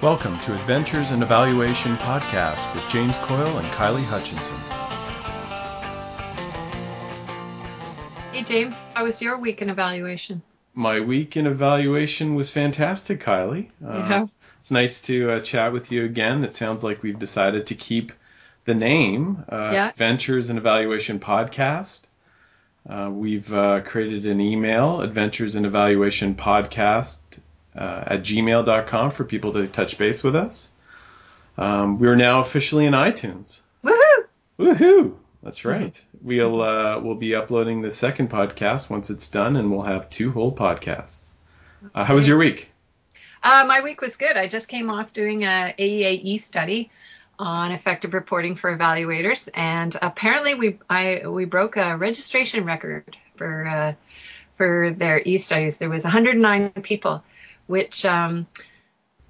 Welcome to Adventures in Evaluation podcast with James Coyle and Kylie Hutchinson. Hey James, how was your week in evaluation? My week in evaluation was fantastic, Kylie. Uh, yeah. It's nice to uh, chat with you again. It sounds like we've decided to keep the name uh, yeah. Adventures in Evaluation podcast. Uh, we've uh, created an email, Adventures in Evaluation podcast uh, at gmail.com for people to touch base with us. Um, we're now officially in iTunes. Woohoo! Woohoo! That's right. Mm-hmm. We'll uh, we'll be uploading the second podcast once it's done, and we'll have two whole podcasts. Uh, how was your week? Uh, my week was good. I just came off doing a AEAE study on effective reporting for evaluators, and apparently we I we broke a registration record for uh, for their e studies. There was 109 people which um,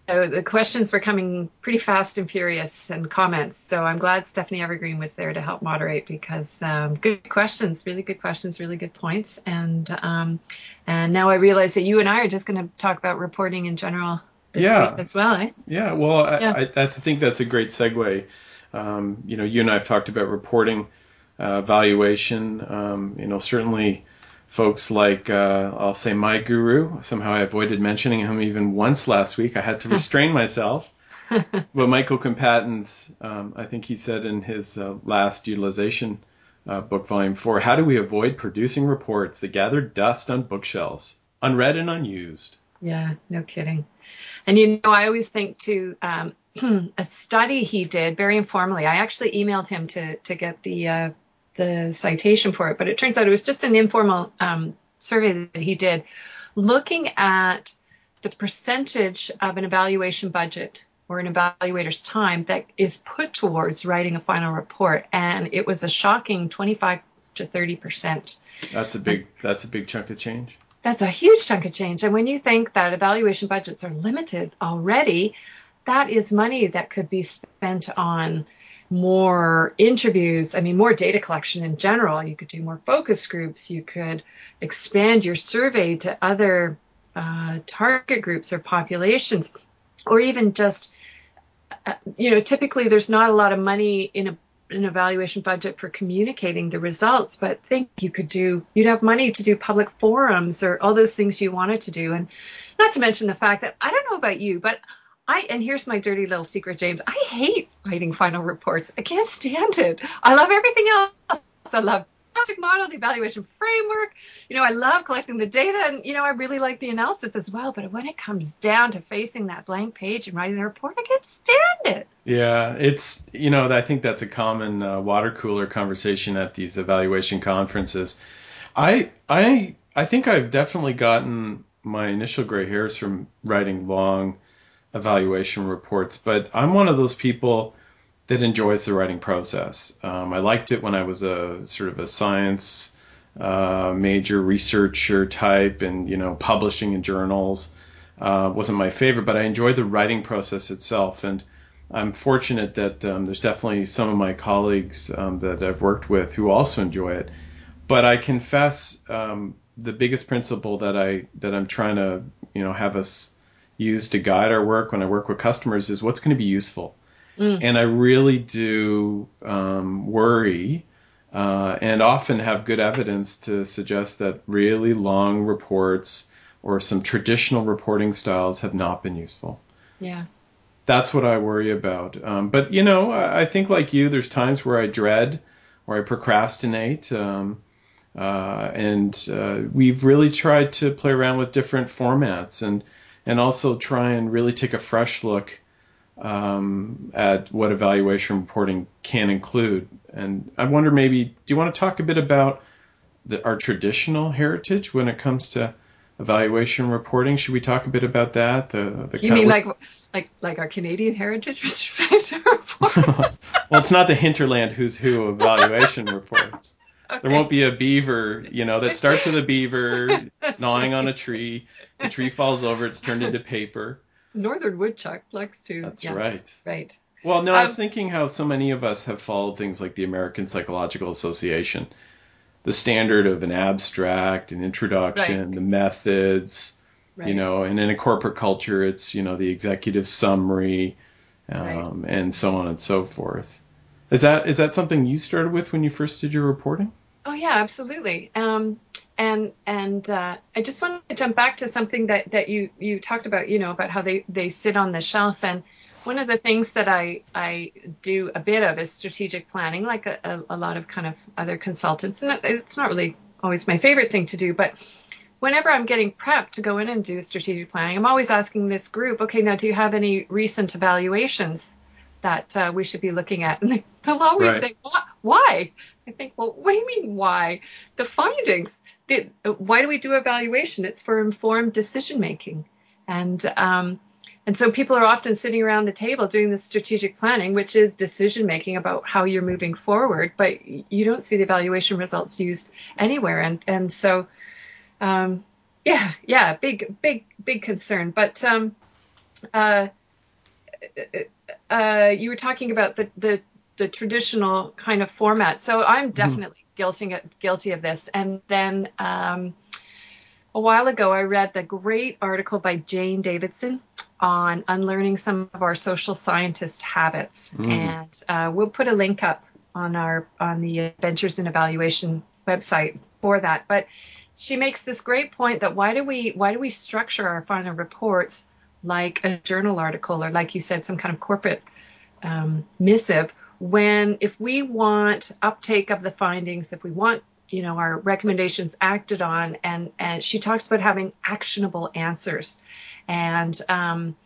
uh, the questions were coming pretty fast and furious and comments. So I'm glad Stephanie Evergreen was there to help moderate because um, good questions, really good questions, really good points. And um, and now I realize that you and I are just going to talk about reporting in general this yeah. week as well. Eh? Yeah. Well, yeah. I, I, think that's a great segue. Um, you know, you and I have talked about reporting, uh, valuation. Um, you know, certainly folks like uh, I'll say my guru. Somehow I avoided mentioning him even once last week. I had to restrain myself. but Michael Quinn Patton's, um, I think he said in his uh, last utilization uh, book, volume four, how do we avoid producing reports that gather dust on bookshelves, unread and unused? Yeah, no kidding. And you know, I always think to um, a study he did very informally. I actually emailed him to to get the uh, the citation for it, but it turns out it was just an informal um, survey that he did looking at the percentage of an evaluation budget or an evaluator's time that is put towards writing a final report. And it was a shocking 25 to 30 percent. That's a big that's a big chunk of change. That's a huge chunk of change. And when you think that evaluation budgets are limited already, that is money that could be spent on more interviews, I mean, more data collection in general. You could do more focus groups. You could expand your survey to other uh, target groups or populations, or even just, uh, you know, typically there's not a lot of money in a an evaluation budget for communicating the results, but think you could do, you'd have money to do public forums or all those things you wanted to do. And not to mention the fact that I don't know about you, but I and here's my dirty little secret, James. I hate writing final reports. I can't stand it. I love everything else. I love project model, the evaluation framework. You know, I love collecting the data, and you know, I really like the analysis as well. But when it comes down to facing that blank page and writing the report, I can't stand it. Yeah, it's you know, I think that's a common uh, water cooler conversation at these evaluation conferences. I I I think I've definitely gotten my initial gray hairs from writing long evaluation reports, but I'm one of those people that enjoys the writing process. Um, I liked it when I was a sort of a science uh, major researcher type, and you know, publishing in journals uh, wasn't my favorite, but I enjoyed the writing process itself. And I'm fortunate that um, there's definitely some of my colleagues um, that I've worked with who also enjoy it. But I confess um, the biggest principle that I that I'm trying to you know have us use to guide our work when I work with customers is what's going to be useful. Mm. And I really do um, worry uh, and often have good evidence to suggest that really long reports or some traditional reporting styles have not been useful. Yeah. That's what I worry about. Um, but, you know, I, I, think like you, there's times where I dread or I procrastinate. Um, uh, and uh, we've really tried to play around with different formats. And and also try and really take a fresh look um, at what evaluation reporting can include. And I wonder maybe, do you want to talk a bit about the, our traditional heritage when it comes to evaluation reporting? Should we talk a bit about that? The, the you mean like like like our Canadian heritage well, it's not the hinterland who's who evaluation reports. Okay. There won't be a beaver, you know, that starts with a beaver gnawing right. on a tree. The tree falls over, it's turned into paper. Northern woodchuck likes to. That's yeah, right. Right. Well, no, um, I was um, thinking how so many of us have followed things like the American Psychological Association, the standard of an abstract, an introduction, right. the methods, Right. You know, and in a corporate culture, it's you know the executive summary, um, right. and so on and so forth. Is that is that something you started with when you first did your reporting? Oh yeah, absolutely. Um, and and uh, I just want to jump back to something that, that you you talked about. You know about how they they sit on the shelf and one of the things that I, I do a bit of is strategic planning, like a, a, a, lot of kind of other consultants. And it's not really always my favorite thing to do, but whenever I'm getting prepped to go in and do strategic planning, I'm always asking this group, okay, now do you have any recent evaluations that uh, we should be looking at? And they'll always right. say, why? I think, well, what do you mean why? The findings. The, why do we do evaluation? It's for informed decision making. And um, and so people are often sitting around the table doing this strategic planning, which is decision making about how you're moving forward, but you don't see the evaluation results used anywhere. And and so, um, yeah, yeah, big, big, big concern. But um, uh, uh, you were talking about the, the the traditional kind of format. So I'm mm-hmm. definitely. Guilty guilty of this. And then um, a while ago, I read the great article by Jane Davidson on unlearning some of our social scientist habits, mm. and uh, we'll put a link up on our on the Adventures in Evaluation website for that. But she makes this great point that why do we why do we structure our final reports like a journal article or like you said some kind of corporate um, missive when if we want uptake of the findings if we want you know our recommendations acted on and and she talks about having actionable answers. And um,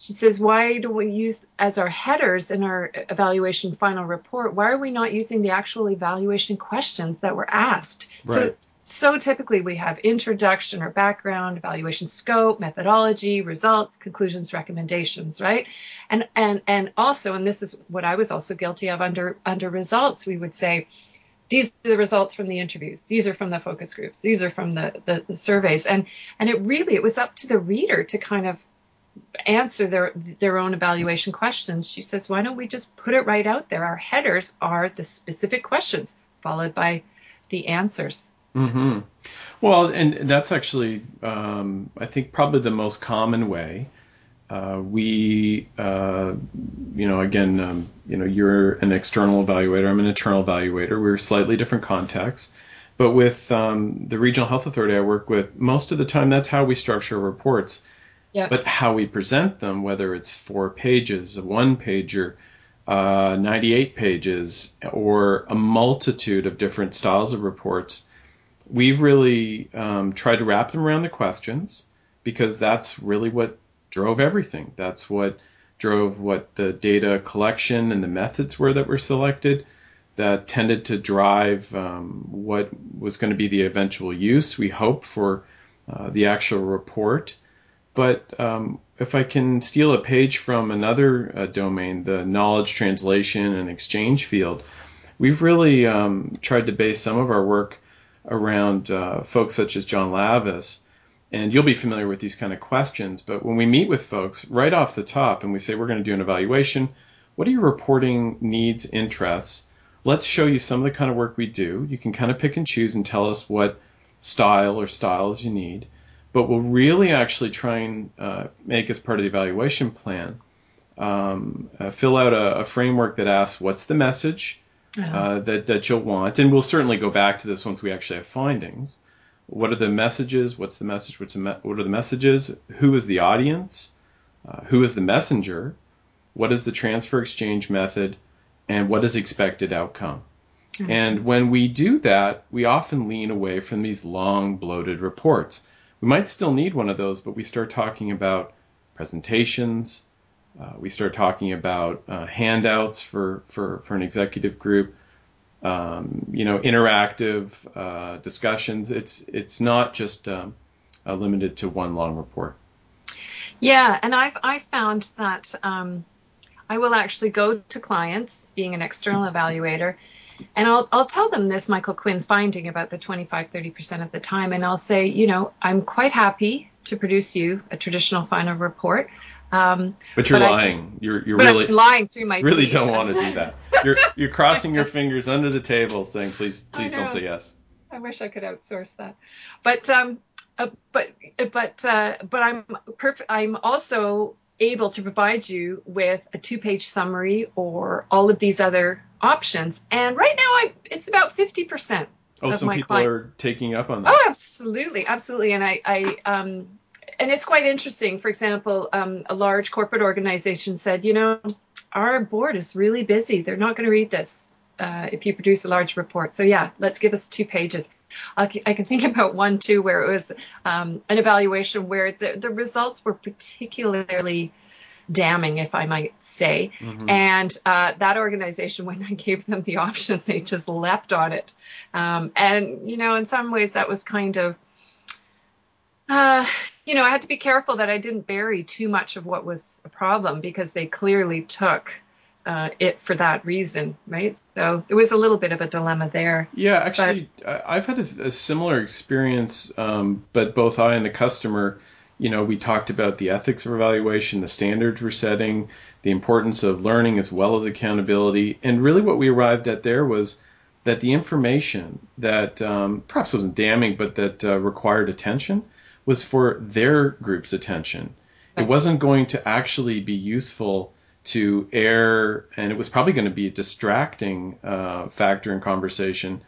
she says, why do we use as our headers in our evaluation final report? Why are we not using the actual evaluation questions that were asked? Right. So, so typically we have introduction or background, evaluation scope, methodology, results, conclusions, recommendations, right? And and and also, and this is what I was also guilty of under under results, we would say, these are the results from the interviews these are from the focus groups these are from the, the, the, surveys and and it really it was up to the reader to kind of answer their their own evaluation questions she says why don't we just put it right out there our headers are the specific questions followed by the answers mm-hmm. well and that's actually um, i think probably the most common way uh, we, uh, you know, again, um, you know, you're an external evaluator. I'm an internal evaluator. We're slightly different contexts. But with um, the regional health authority I work with, most of the time that's how we structure reports. But how we present them, whether it's four pages, a one pager, uh, 98 pages, or a multitude of different styles of reports, we've really um, tried to wrap them around the questions because that's really what drove everything. That's what drove what the data collection and the methods were that were selected. That tended to drive um, what was going to be the eventual use, we hope, for uh, the actual report. But um, if I can steal a page from another uh, domain, the knowledge translation and exchange field, we've really um, tried to base some of our work around uh, folks such as John Lavis, and you'll be familiar with these kind of questions. But when we meet with folks right off the top and we say we're going to do an evaluation, what are your reporting needs, interests? Let's show you some of the kind of work we do. You can kind of pick and choose and tell us what style or styles you need. But we'll really actually try and uh, make as part of the evaluation plan um, uh, fill out a, a, framework that asks what's the message uh-huh. uh, that, that you'll want. And we'll certainly go back to this once we actually have findings what are the messages? What's the message? What's the me- what are the messages? Who is the audience? Uh, who is the messenger? What is the transfer exchange method? And what is expected outcome? Mm-hmm. And when we do that, we often lean away from these long, bloated reports. We might still need one of those, but we start talking about presentations. Uh, we start talking about uh, handouts for, for, for an executive group um, you know, interactive uh, discussions. It's it's not just um, uh, limited to one long report. Yeah, and I've I found that um, I will actually go to clients, being an external evaluator, and I'll I'll tell them this Michael Quinn finding about the 25 30% of the time, and I'll say, you know, I'm quite happy to produce you a traditional final report. Um, but you're but lying. I, you're you're really lying through my. Really teeth. don't want to do that. You're you're crossing your fingers under the table, saying, "Please, please don't say yes." I wish I could outsource that, but um, uh, but but uh, but I'm perfect. I'm also able to provide you with a two-page summary or all of these other options. And right now, I it's about fifty percent. Oh, some people client. are taking up on that. Oh, absolutely, absolutely. And I, I um, and it's quite interesting. For example, um, a large corporate organization said, you know, our board is really busy. They're not going to read this uh, if you produce a large report. So yeah, let's give us two pages. I can think about one too where it was um, an evaluation where the, the results were particularly damning, if I might say. Mm-hmm. And uh, that organization, when I gave them the option, they just leapt on it. Um, and, you know, in some ways that was kind of, uh, you know, I had to be careful that I didn't bury too much of what was a problem because they clearly took uh, it for that reason, right? So there was a little bit of a dilemma there. Yeah, actually, but, I've had a, a similar experience, um, but both I and the customer, you know, we talked about the ethics of evaluation, the standards we're setting, the importance of learning as well as accountability, and really what we arrived at there was that the information that um, perhaps wasn't damning, but that uh, required attention was for their group's attention. Right. It wasn't going to actually be useful to air, and it was probably going to be a distracting uh, factor in conversation.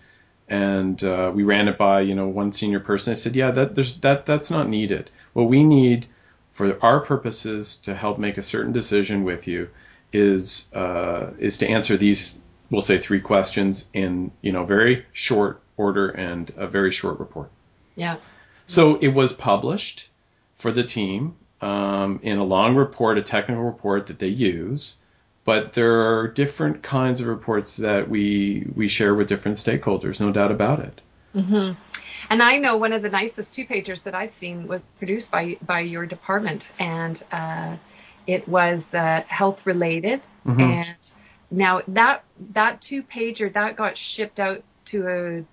And uh, we ran it by, you know, one senior person. I said, "Yeah, that there's that that's not needed. What we need for our purposes to help make a certain decision with you is uh, is to answer these, we'll say, three questions in, you know, very short order and a very short report." Yeah. So it was published for the team um, in a long report, a technical report that they use. But there are different kinds of reports that we we share with different stakeholders, no doubt about it. Mm-hmm. And I know one of the nicest two pagers that I've seen was produced by by your department, and uh, it was uh, health related. Mm-hmm. And now that that two pager that got shipped out to a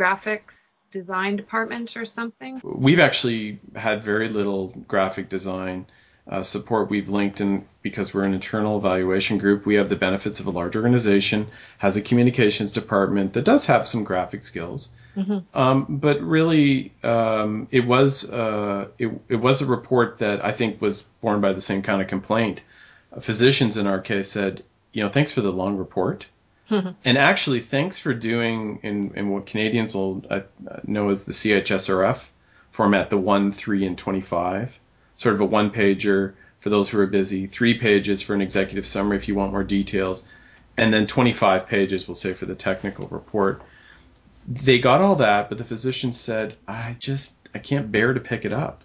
graphics design department or something? We've actually had very little graphic design uh, support. We've linked in because we're an internal evaluation group. We have the benefits of a large organization, has a communications department that does have some graphic skills. Mm-hmm. Um, but really, um, it was uh, it, it was a report that I think was born by the same kind of complaint. Physicians in our case said, you know, thanks for the long report. and actually, thanks for doing in, in what Canadians will uh, know as the CHSRF format, the 1, 3, and 25. Sort of a one pager for those who are busy, three pages for an executive summary if you want more details, and then 25 pages, we'll say, for the technical report. They got all that, but the physician said, I just, I can't bear to pick it up.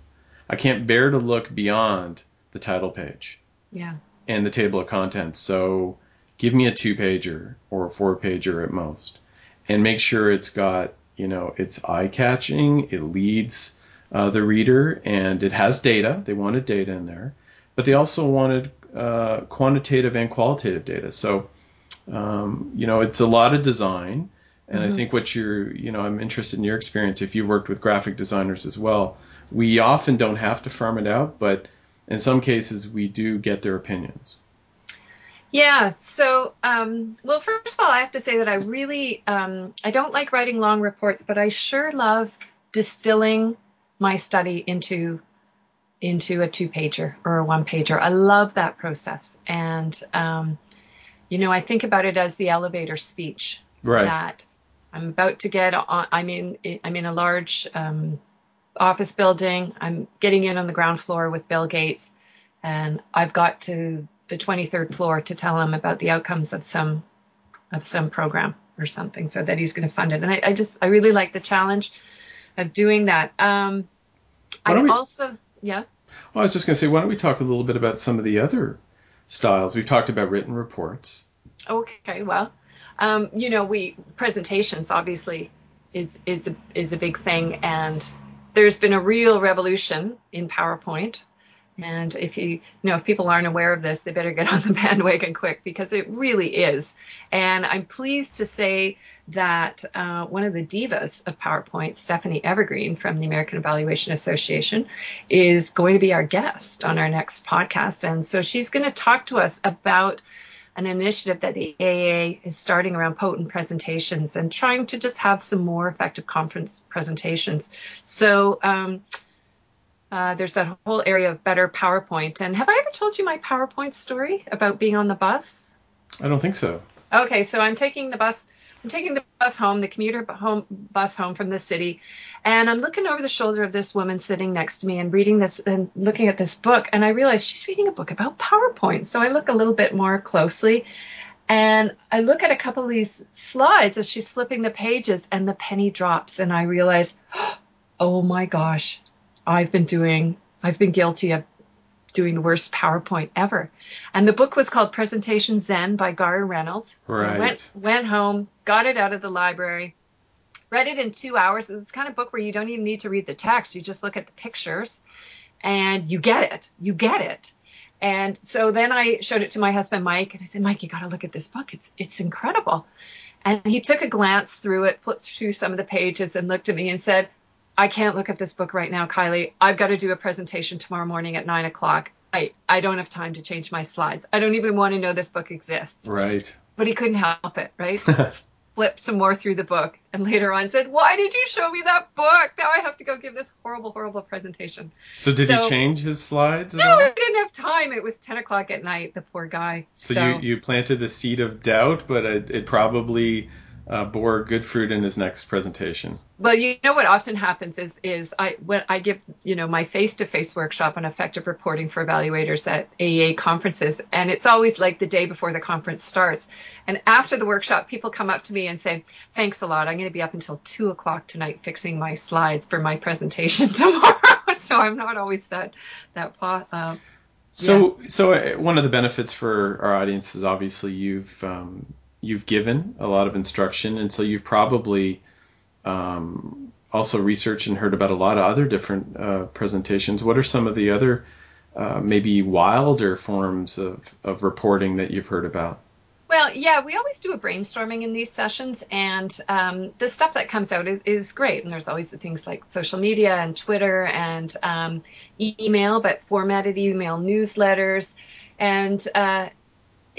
I can't bear to look beyond the title page. Yeah. And the table of contents. So, give me a two pager or a four pager at most, and make sure it's got you know it's eye catching, it leads uh, the reader, and it has data. They wanted data in there, but they also wanted uh, quantitative and qualitative data. So um, you know it's a lot of design. And mm-hmm. I think what you're, you know, I'm interested in your experience. If you worked with graphic designers as well, we often don't have to farm it out, but in some cases we do get their opinions. Yeah. So, um, well, first of all, I have to say that I really, um, I don't like writing long reports, but I sure love distilling my study into into a two pager or a one pager. I love that process, and um, you know, I think about it as the elevator speech. Right. That I'm about to get on. I'm in. I'm in a large um, office building. I'm getting in on the ground floor with Bill Gates, and I've got to the 23rd floor to tell him about the outcomes of some of some program or something so that he's going to fund it. And I, I, just i really like the challenge of doing that. Um, i we, also yeah? Well, i was just going to say why don't we talk a little bit about some of the other styles? We've talked about written reports. Okay well um, you know we presentations obviously is is a, is a big thing and there's been a real revolution in powerpoint and if you, you know, if people aren't aware of this, they better get on the bandwagon quick because it really is. And I'm pleased to say that uh, one of the divas of PowerPoint, Stephanie Evergreen from the American Evaluation Association, is going to be our guest on our next podcast. And so she's going to talk to us about an initiative that the AEA is starting around potent presentations and trying to just have some more effective conference presentations. So um, uh, there's that whole area of better PowerPoint. And have I ever told you my PowerPoint story about being on the bus? I don't think so. Okay, so I'm taking the bus. I'm taking the bus home, the commuter home bus home from the city, and I'm looking over the shoulder of this woman sitting next to me and reading this and looking at this book. And I realize she's reading a book about PowerPoint. So I look a little bit more closely and I look at a couple of these slides as she's flipping the pages and the penny drops. And I realize, oh my gosh, I've been doing, I've been guilty of doing the worst PowerPoint ever. And the book was called Presentation Zen by Garr Reynolds. So right. I went, went home, got it out of the library, read it in two hours. It's kind of book where you don't even need to read the text. You just look at the pictures and you get it. You get it. And so then I showed it to my husband, Mike, and I said, Mike, you got to look at this book. It's, it's incredible. And he took a glance through it, flipped through some of the pages and looked at me and said, I can't look at this book right now, Kylie. I've got to do a presentation tomorrow morning at nine o'clock. I, I don't have time to change my slides. I don't even want to know this book exists. Right. But he couldn't help it, right? flipped some more through the book and later on said, Why did you show me that book? Now I have to go give this horrible, horrible presentation. So did so, he change his slides? No, he didn't have time. It was 10 o'clock at night, the poor guy. So, so you, you planted the seed of doubt, but it, it probably uh, bore good fruit in his next presentation. Well, you know what often happens is is I when I give you know my face to face workshop on effective reporting for evaluators at AEA conferences, and it's always like the day before the conference starts. And after the workshop, people come up to me and say, "Thanks a lot. I'm going to be up until two o'clock tonight fixing my slides for my presentation tomorrow." so I'm not always that that. Uh, so, yeah. so uh, one of the benefits for our audience is obviously you've um, you've given a lot of instruction, and so you've probably um, also researched and heard about a lot of other different uh, presentations. What are some of the other uh, maybe wilder forms of, of reporting that you've heard about? Well, yeah, we always do a brainstorming in these sessions, and um, the stuff that comes out is, is great. And there's always the things like social media and Twitter and um, email, but formatted email newsletters. And uh,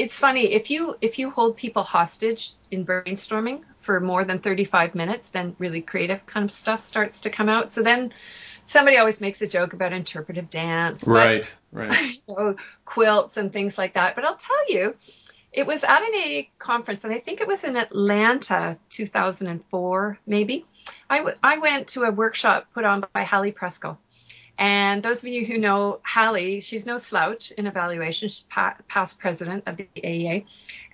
it's funny if you if you hold people hostage in brainstorming for more than 35 minutes then really creative kind of stuff starts to come out. So then somebody always makes a joke about interpretive dance right but, right you know, quilts and things like that. But i'll tell you it was at an AEA conference and i think it was in atlanta 2004 maybe. I, w- I went to a workshop put on by hallie preskill and those of you who know Hallie, she's no slouch in evaluation. She's pa- past president of the AEA.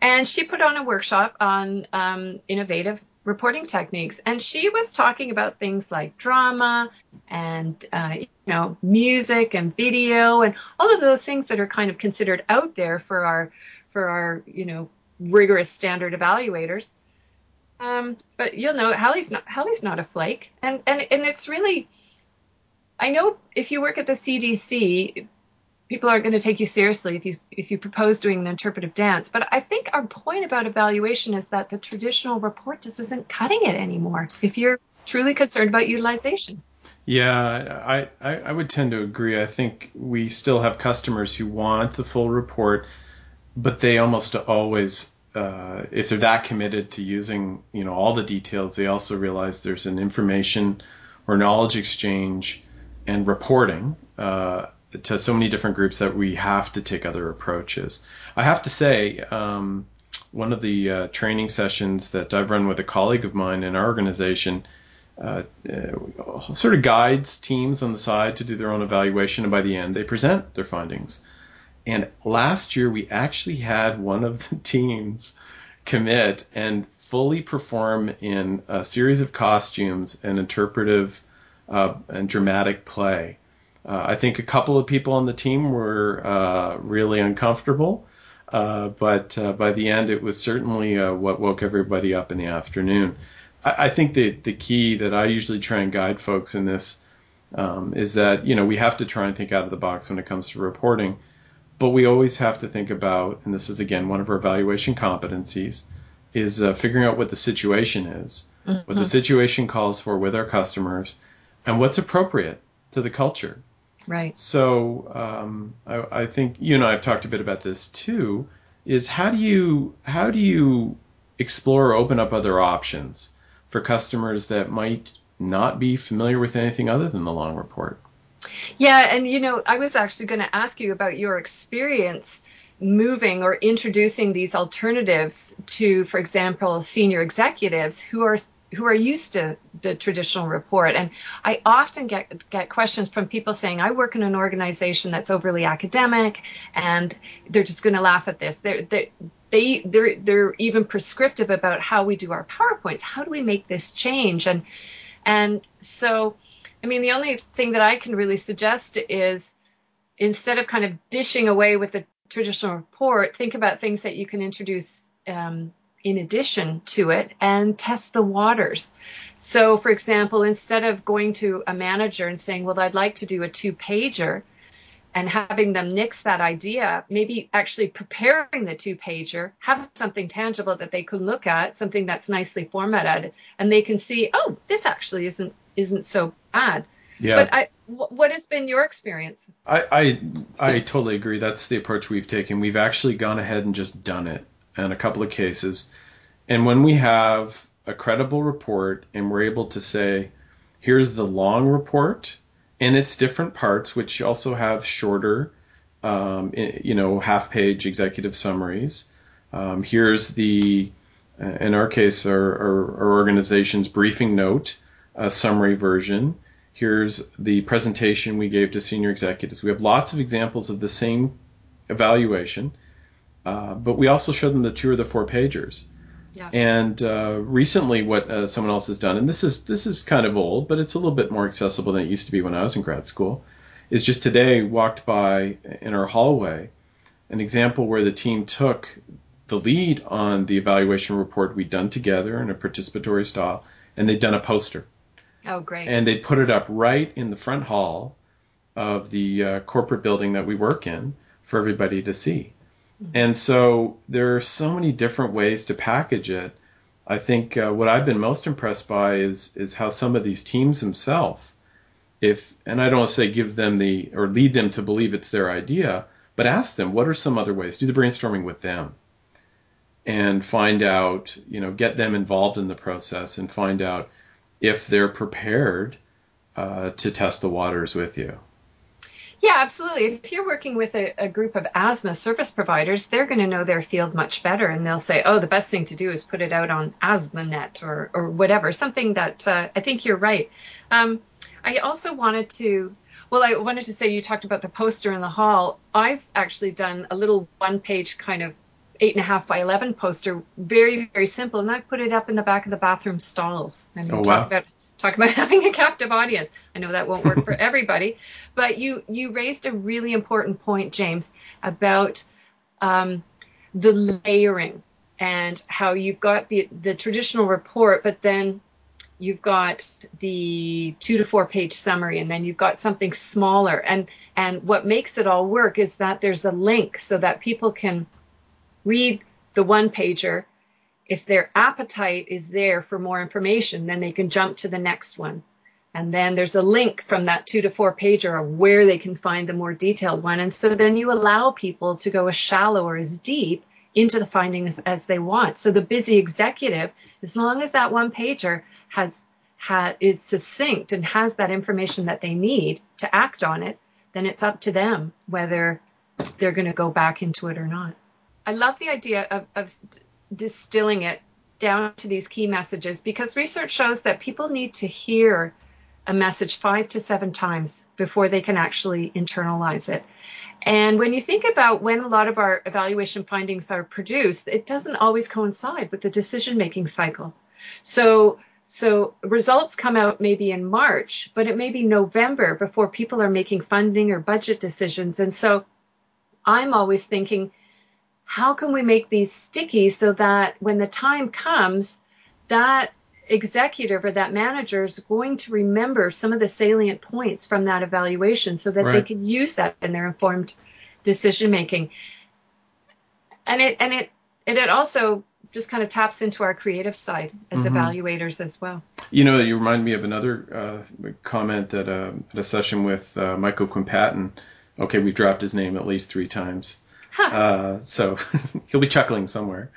And she put on a workshop on um, innovative reporting techniques. And she was talking about things like drama and, uh, you know, music and video and all of those things that are kind of considered out there for our, for our, you know, rigorous standard evaluators. Um, but you'll know Hallie's not Hallie's not a flake, and and and it's really I know if you work at the CDC, people aren't going to take you seriously if you if you propose doing an interpretive dance. But I think our point about evaluation is that the traditional report just isn't cutting it anymore. If you're truly concerned about utilization. Yeah, I, I, I would tend to agree. I think we still have customers who want the full report, but they almost always, uh, if they're that committed to using, you know, all the details, they also realize there's an information or knowledge exchange and reporting uh, to so many different groups that we have to take other approaches. I have to say, um, one of the uh, training sessions that I've run with a colleague of mine in our organization uh, uh, sort of guides teams on the side to do their own evaluation, and by the end, they present their findings. And last year, we actually had one of the teams commit and fully perform in a series of costumes an interpretive and dramatic play. Uh, I think a couple of people on the team were uh, really uncomfortable, uh, but uh, by the end, it was certainly uh, what woke everybody up in the afternoon. I, I, think the the key that I usually try and guide folks in this um, is that you know we have to try and think out of the box when it comes to reporting, but we always have to think about, and this is again one of our evaluation competencies, is figuring out what the situation is, mm-hmm. what the situation calls for with our customers and what's appropriate to the culture. Right. So um, I, I, think you and I have talked a bit about this too. is how do you how do you explore or open up other options for customers that might not be familiar with anything other than the long report? Yeah, and you know, I was actually going to ask you about your experience moving or introducing these alternatives to, for example, senior executives who are who are used to the traditional report. And I often get get questions from people saying, "I work in an organization that's overly academic, and they're just going to laugh at this." They're, they they they're they're even prescriptive about how we do our powerpoints. How do we make this change? And and so, I mean, the only thing that I can really suggest is instead of kind of dishing away with the traditional report, think about things that you can introduce um, in addition to it and test the waters. So, for example, instead of going to a manager and saying, Well, I'd like to do a two pager, and having them nix that idea, maybe actually preparing the two pager, have something tangible that they can look at, something that's nicely formatted, and they can see, oh, this actually isn't isn't so bad. Yeah. But I, what has been your experience? I, I I totally agree. That's the approach we've taken. We've actually gone ahead and just done it in a couple of cases. And when we have a credible report and we're able to say, here's the long report and its different parts, which also have shorter, um, you know, half page executive summaries. Um, here's the, in our case, our, our, our organization's briefing note, a summary version Here's the presentation we gave to senior executives. We have lots of examples of the same evaluation, uh, but we also show them the two or the four pagers. Yeah. And uh, recently, what uh, someone else has done, and this is this is kind of old, but it's a little bit more accessible than it used to be when I was in grad school, is just today walked by in our hallway an example where the team took the lead on the evaluation report we'd done together in a participatory style, and they'd done a poster. Oh, great. And they put it up right in the front hall of the uh, corporate building that we work in for everybody to see. And so there are so many different ways to package it. I think uh, what I've been most impressed by is is how some of these teams themselves, if and I don't want to say give them the or lead them to believe it's their idea, but ask them what are some other ways. Do the brainstorming with them, and find out you know get them involved in the process and find out if they're prepared uh, to test the waters with you. Yeah, absolutely. If you're working with a, a, group of asthma service providers, they're going to know their field much better, and they'll say, "Oh, the best thing to do is put it out on AsthmaNet or or whatever." Something that uh, I think you're right. Um, I also wanted to. Well, I wanted to say you talked about the poster in the hall. I've actually done a little one-page kind of eight and a half by 11 poster, very, very simple. And I put it up in the back of the bathroom stalls. I mean, oh, talk wow. about talk about having a captive audience. I know that won't work for everybody, but you you raised a really important point, James, about um, the layering and how you've got the the traditional report, but then you've got the two to four page summary and then you've got something smaller and and what makes it all work is that there's a link so that people can read the one pager. If their appetite is there for more information, then they can jump to the next one. And then there's a link from that two to four pager of where they can find the more detailed one. And so then you allow people to go as shallow or as deep into the findings as they want. So the busy executive, as long as that one pager has, is succinct and has that information that they need to act on it, then it's up to them whether they're going to go back into it or not. I love the idea of, of distilling it down to these key messages because research shows that people need to hear a message five to seven times before they can actually internalize it. And when you think about when a lot of our evaluation findings are produced, it doesn't always coincide with the decision making cycle. So so results come out maybe in March, but it may be November before people are making funding or budget decisions. And so I'm always thinking how can we make these sticky so that when the time comes, that executive or that manager is going to remember some of the salient points from that evaluation so that right. they can use that in their informed decision making. And it and it and it also just kind of taps into our creative side as mm-hmm. evaluators as well. You know, you remind me of another uh, comment that a, at a, session with uh, Michael Quinn Patton. Okay, we've dropped his name at least three times uh, so he'll be chuckling somewhere.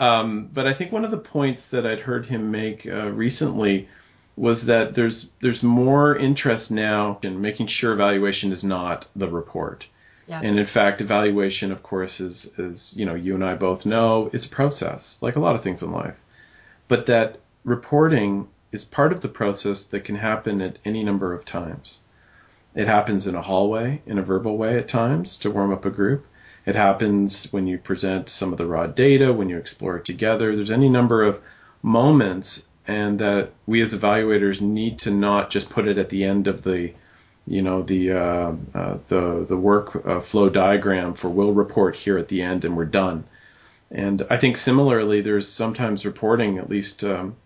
Um, but I think one of the points that I'd heard him make uh, recently was that there's there's more interest now in making sure evaluation is not the report. Yeah. And in fact, evaluation, of course, is is you know you and I both know is a process, like a lot of things in life. But that reporting is part of the process that can happen at any number of times. It happens in a hallway, in a verbal way at times to warm up a group. It happens when you present some of the raw data, when you explore it together. There's any number of moments, and that we as evaluators need to not just put it at the end of the, you know, the uh, uh, the the work uh, flow diagram for we'll report here at the end and we're done. And I think similarly, there's sometimes reporting, at least um,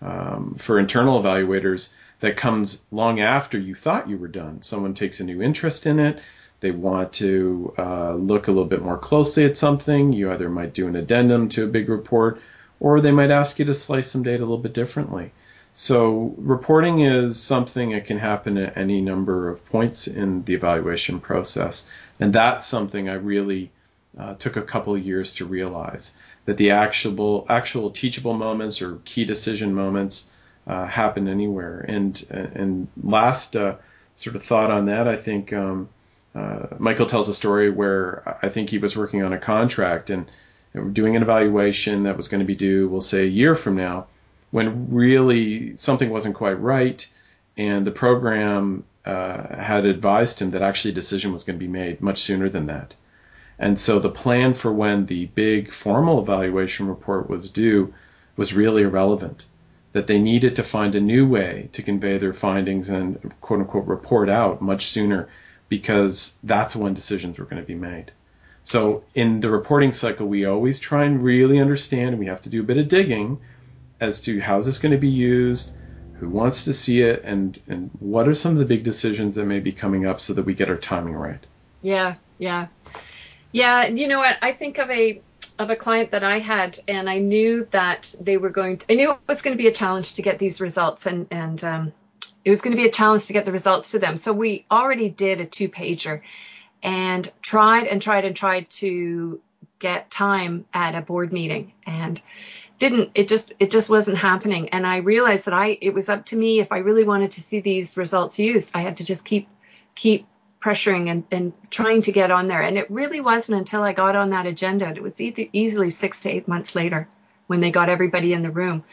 um, for internal evaluators, that comes long after you thought you were done. Someone takes a new interest in it. They want to uh, look a little bit more closely at something. You either might do an addendum to a big report, or they might ask you to slice some data a little bit differently. So reporting is something that can happen at any number of points in the evaluation process, and that's something I really uh, took a couple of years to realize that the actual actual teachable moments or key decision moments uh, happen anywhere. And and last uh, sort of thought on that, I think um, uh, Michael tells a story where I think he was working on a contract and doing an evaluation that was going to be due, we'll say a year from now, when really something wasn't quite right, and the program uh, had advised him that actually a decision was going to be made much sooner than that. And so the plan for when the big formal evaluation report was due was really irrelevant that they needed to find a new way to convey their findings and quote unquote report out much sooner because that's when decisions were going to be made. So in the reporting cycle, we always try and really understand, and we have to do a bit of digging as to how is this going to be used, who wants to see it, and, and what are some of the big decisions that may be coming up so that we get our timing right. Yeah, yeah. Yeah, you know what? I think of a of a client that I had, and I knew that they were going. To, I knew it was going to be a challenge to get these results, and and um, it was going to be a challenge to get the results to them. So we already did a two pager, and tried and tried and tried to get time at a board meeting, and didn't. It just it just wasn't happening. And I realized that I it was up to me if I really wanted to see these results used, I had to just keep keep pressuring and, and trying to get on there. And it really wasn't until I got on that agenda, it was easily six to eight months later when they got everybody in the room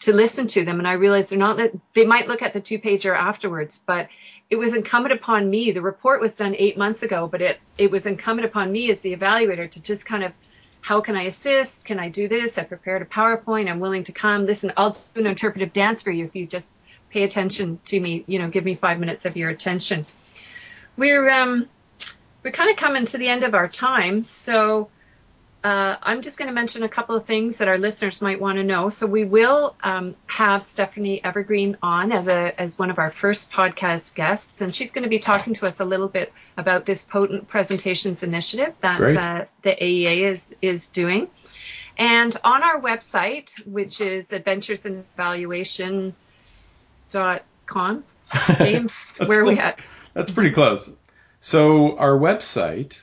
to listen to them. And I realized they're not they might look at the two pager afterwards, but it was incumbent upon me. The report was done eight months ago, but it, it was incumbent upon me as the evaluator to just kind of how can I assist? Can I do this? I prepared a PowerPoint. I'm willing to come. Listen, I'll do an interpretive dance for you if you just pay attention to me, you know, give me five minutes of your attention we're um, we're kind of coming to the end of our time, so uh, I'm just going to mention a couple of things that our listeners might want to know. So we will um, have Stephanie Evergreen on as a as one of our first podcast guests, and she's going to be talking to us a little bit about this potent presentations initiative that uh, the AEA is is doing. And on our website, which is adventuresinvaluation.com, James, where are we at? That's pretty close. So our website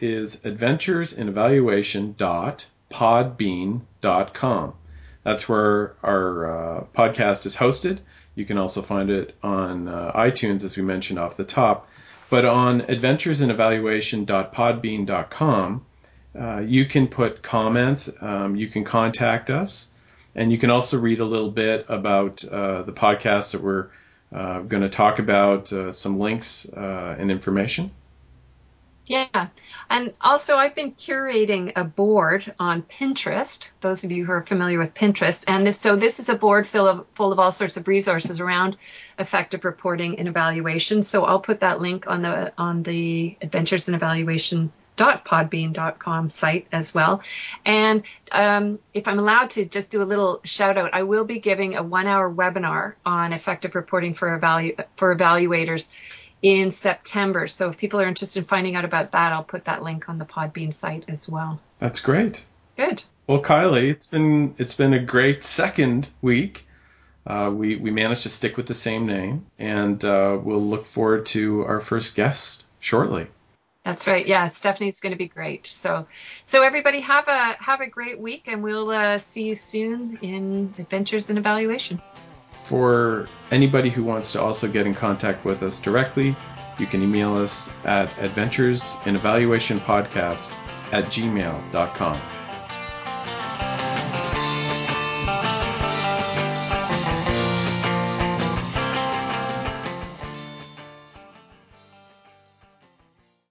is adventuresinEvaluation.podbean.com. That's where our uh, podcast is hosted. You can also find it on uh, iTunes, as we mentioned off the top. But on adventuresinEvaluation.podbean.com, uh, you can put comments, um, you can contact us, and you can also read a little bit about uh, the podcast that we're uh, going to talk about uh, some links uh, and information. Yeah. And also, I've been curating a board on Pinterest. Those of you who are familiar with Pinterest, and this, so this is a board full of full of all sorts of resources around effective reporting and evaluation. So I'll put that link on the on the Adventures in Evaluation podbean.com site as well. And um, if I'm allowed to just do a little shout out, I will be giving a one hour webinar on effective reporting for, evalu- for evaluators in September. So if people are interested in finding out about that, I'll put that link on the Podbean site as well. That's great. Good. Well, Kylie, it's been it's been a great second week. Uh, we we managed to stick with the same name, and uh, we'll look forward to our first guest shortly. That's right. Yeah, Stephanie's going to be great. So, so everybody have a have a great week, and we'll uh, see you soon in Adventures in Evaluation. For anybody who wants to also get in contact with us directly, you can email us at adventuresInEvaluationPodcast at gmail.com.